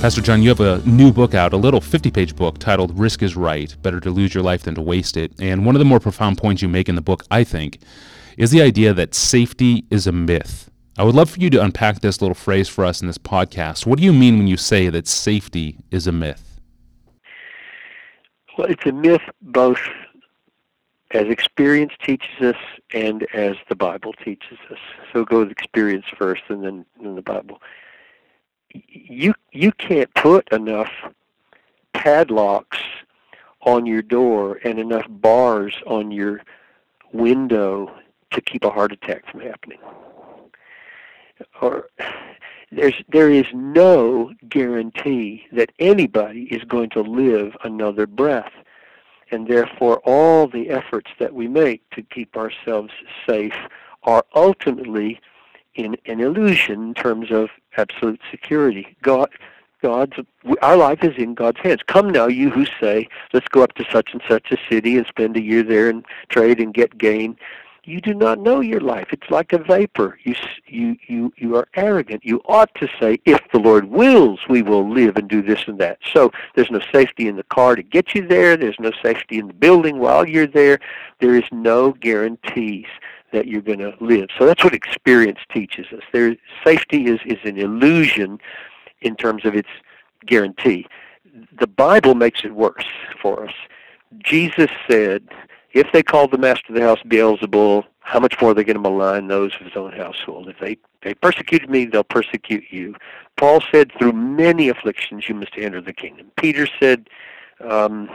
Pastor John, you have a new book out, a little 50 page book titled Risk is Right Better to Lose Your Life Than to Waste It. And one of the more profound points you make in the book, I think, is the idea that safety is a myth. I would love for you to unpack this little phrase for us in this podcast. What do you mean when you say that safety is a myth? Well, it's a myth both as experience teaches us and as the Bible teaches us. So go with experience first and then, then the Bible you you can't put enough padlocks on your door and enough bars on your window to keep a heart attack from happening. Or there's there is no guarantee that anybody is going to live another breath. And therefore all the efforts that we make to keep ourselves safe are ultimately in an illusion in terms of absolute security. God, God's our life is in God's hands. Come now, you who say, "Let's go up to such and such a city and spend a year there and trade and get gain." You do not know your life. It's like a vapor. You you you you are arrogant. You ought to say, "If the Lord wills, we will live and do this and that." So there's no safety in the car to get you there. There's no safety in the building while you're there. There is no guarantees that you're going to live. So that's what experience teaches us. There, safety is, is an illusion in terms of its guarantee. The Bible makes it worse for us. Jesus said, if they called the master of the house Beelzebul, how much more are they going to malign those of his own household? If they, they persecuted me, they'll persecute you. Paul said, through many afflictions you must enter the kingdom. Peter said, um,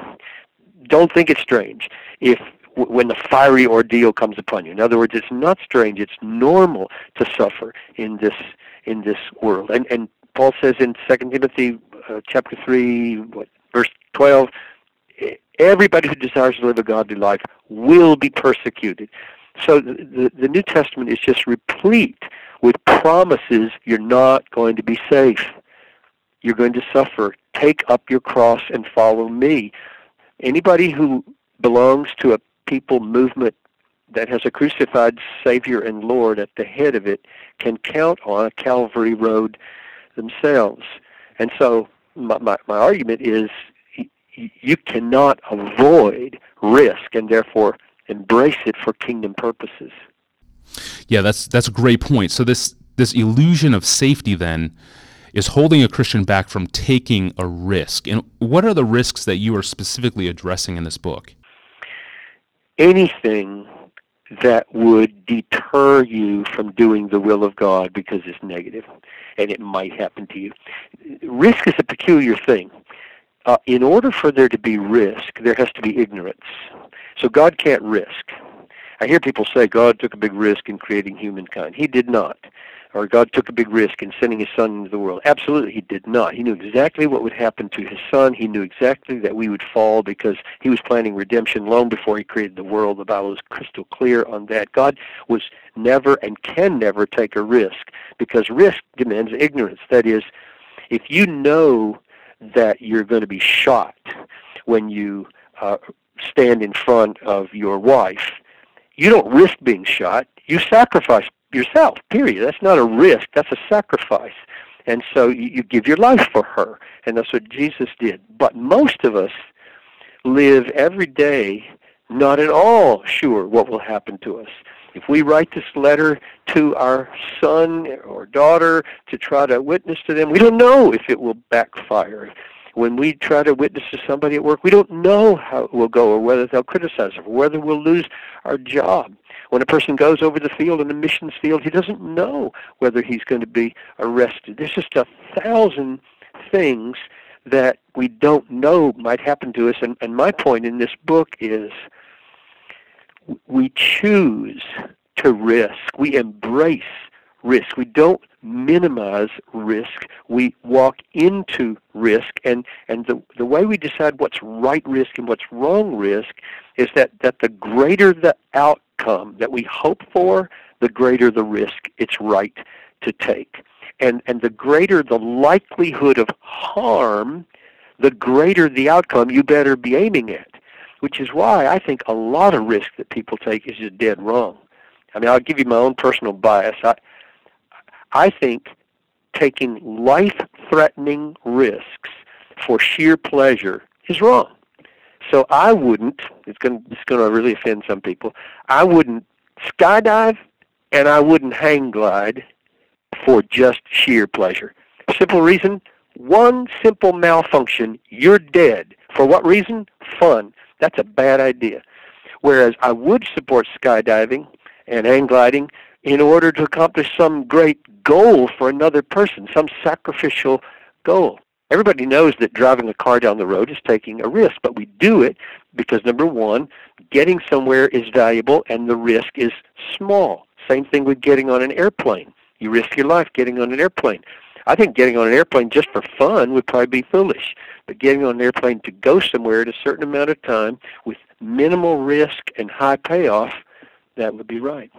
don't think it's strange. If when the fiery ordeal comes upon you. In other words, it's not strange; it's normal to suffer in this in this world. And and Paul says in Second Timothy uh, chapter three, what, verse twelve, everybody who desires to live a godly life will be persecuted. So the, the, the New Testament is just replete with promises you're not going to be safe. You're going to suffer. Take up your cross and follow me. Anybody who belongs to a people movement that has a crucified Savior and Lord at the head of it can count on a Calvary road themselves. And so my, my, my argument is you cannot avoid risk and therefore embrace it for kingdom purposes. Yeah, that's that's a great point. So this this illusion of safety then is holding a Christian back from taking a risk. And what are the risks that you are specifically addressing in this book? Anything that would deter you from doing the will of God because it's negative and it might happen to you. Risk is a peculiar thing. Uh, in order for there to be risk, there has to be ignorance. So God can't risk. I hear people say God took a big risk in creating humankind. He did not or God took a big risk in sending his son into the world. Absolutely, he did not. He knew exactly what would happen to his son. He knew exactly that we would fall because he was planning redemption long before he created the world. The Bible is crystal clear on that. God was never and can never take a risk because risk demands ignorance. That is, if you know that you're going to be shot when you uh, stand in front of your wife, you don't risk being shot. You sacrifice yourself, period. That's not a risk, that's a sacrifice. And so you, give your life for her. And that's what Jesus did. But most of us live every day not at all sure what will happen to us. If we write this letter to our son or daughter to try to witness to them, we don't know if it will backfire. When we try to witness to somebody at work, we don't know how it will go or whether they'll criticize us or whether we'll lose our job. When a person goes over the field in the missions field, he doesn't know whether he's going to be arrested. There's just a thousand things that we don't know might happen to us. And, and my point in this book is we choose to risk. We embrace risk. We don't minimize risk. We walk into risk, and, and the, the way we decide what's right risk and what's wrong risk is that, that the greater the outcome that we hope for, the greater the risk it's right to take. And, and the greater the likelihood of harm, the greater the outcome you better be aiming at. Which is why I think a lot of risk that people take is just dead wrong. I mean, I'll give you my own personal bias. I, I think taking life threatening risks for sheer pleasure is wrong. So I wouldn't, it's going, it's going to really offend some people, I wouldn't skydive and I wouldn't hang glide for just sheer pleasure. Simple reason, one simple malfunction, you're dead. For what reason? Fun. That's a bad idea. Whereas I would support skydiving and hang gliding in order to accomplish some great goal for another person, some sacrificial goal. Everybody knows that driving a car down the road is taking a risk, but we do it because number one, getting somewhere is valuable and the risk is small. Same thing with getting on an airplane. You risk your life getting on an airplane. I think getting on an airplane just for fun would probably be foolish. But getting on an airplane to go somewhere at a certain amount of time with minimal risk and high payoff, that would be right.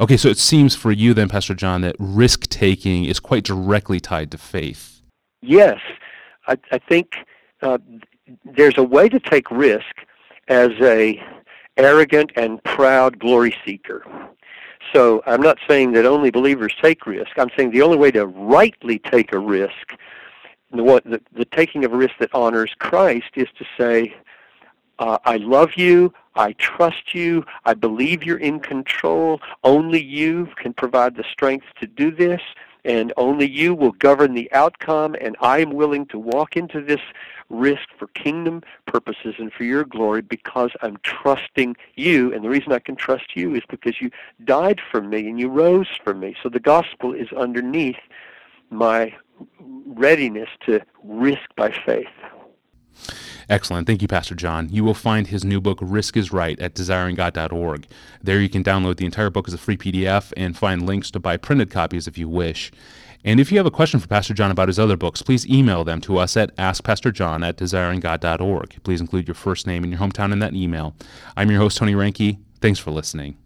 Okay, so it seems for you then, Pastor John, that risk taking is quite directly tied to faith. Yes, I, I think uh, there's a way to take risk as a arrogant and proud glory seeker. So I'm not saying that only believers take risk. I'm saying the only way to rightly take a risk, the, the, the taking of a risk that honors Christ, is to say, uh, I love you, I trust you, I believe you're in control, only you can provide the strength to do this, and only you will govern the outcome, and I am willing to walk into this risk for kingdom purposes and for your glory because I'm trusting you. And the reason I can trust you is because you died for me and you rose for me. So the gospel is underneath my readiness to risk by faith. Excellent. Thank you, Pastor John. You will find his new book, Risk is Right, at desiringgod.org. There you can download the entire book as a free PDF and find links to buy printed copies if you wish. And if you have a question for Pastor John about his other books, please email them to us at askpastorjohn at desiringgod.org. Please include your first name and your hometown in that email. I'm your host, Tony Reinke. Thanks for listening.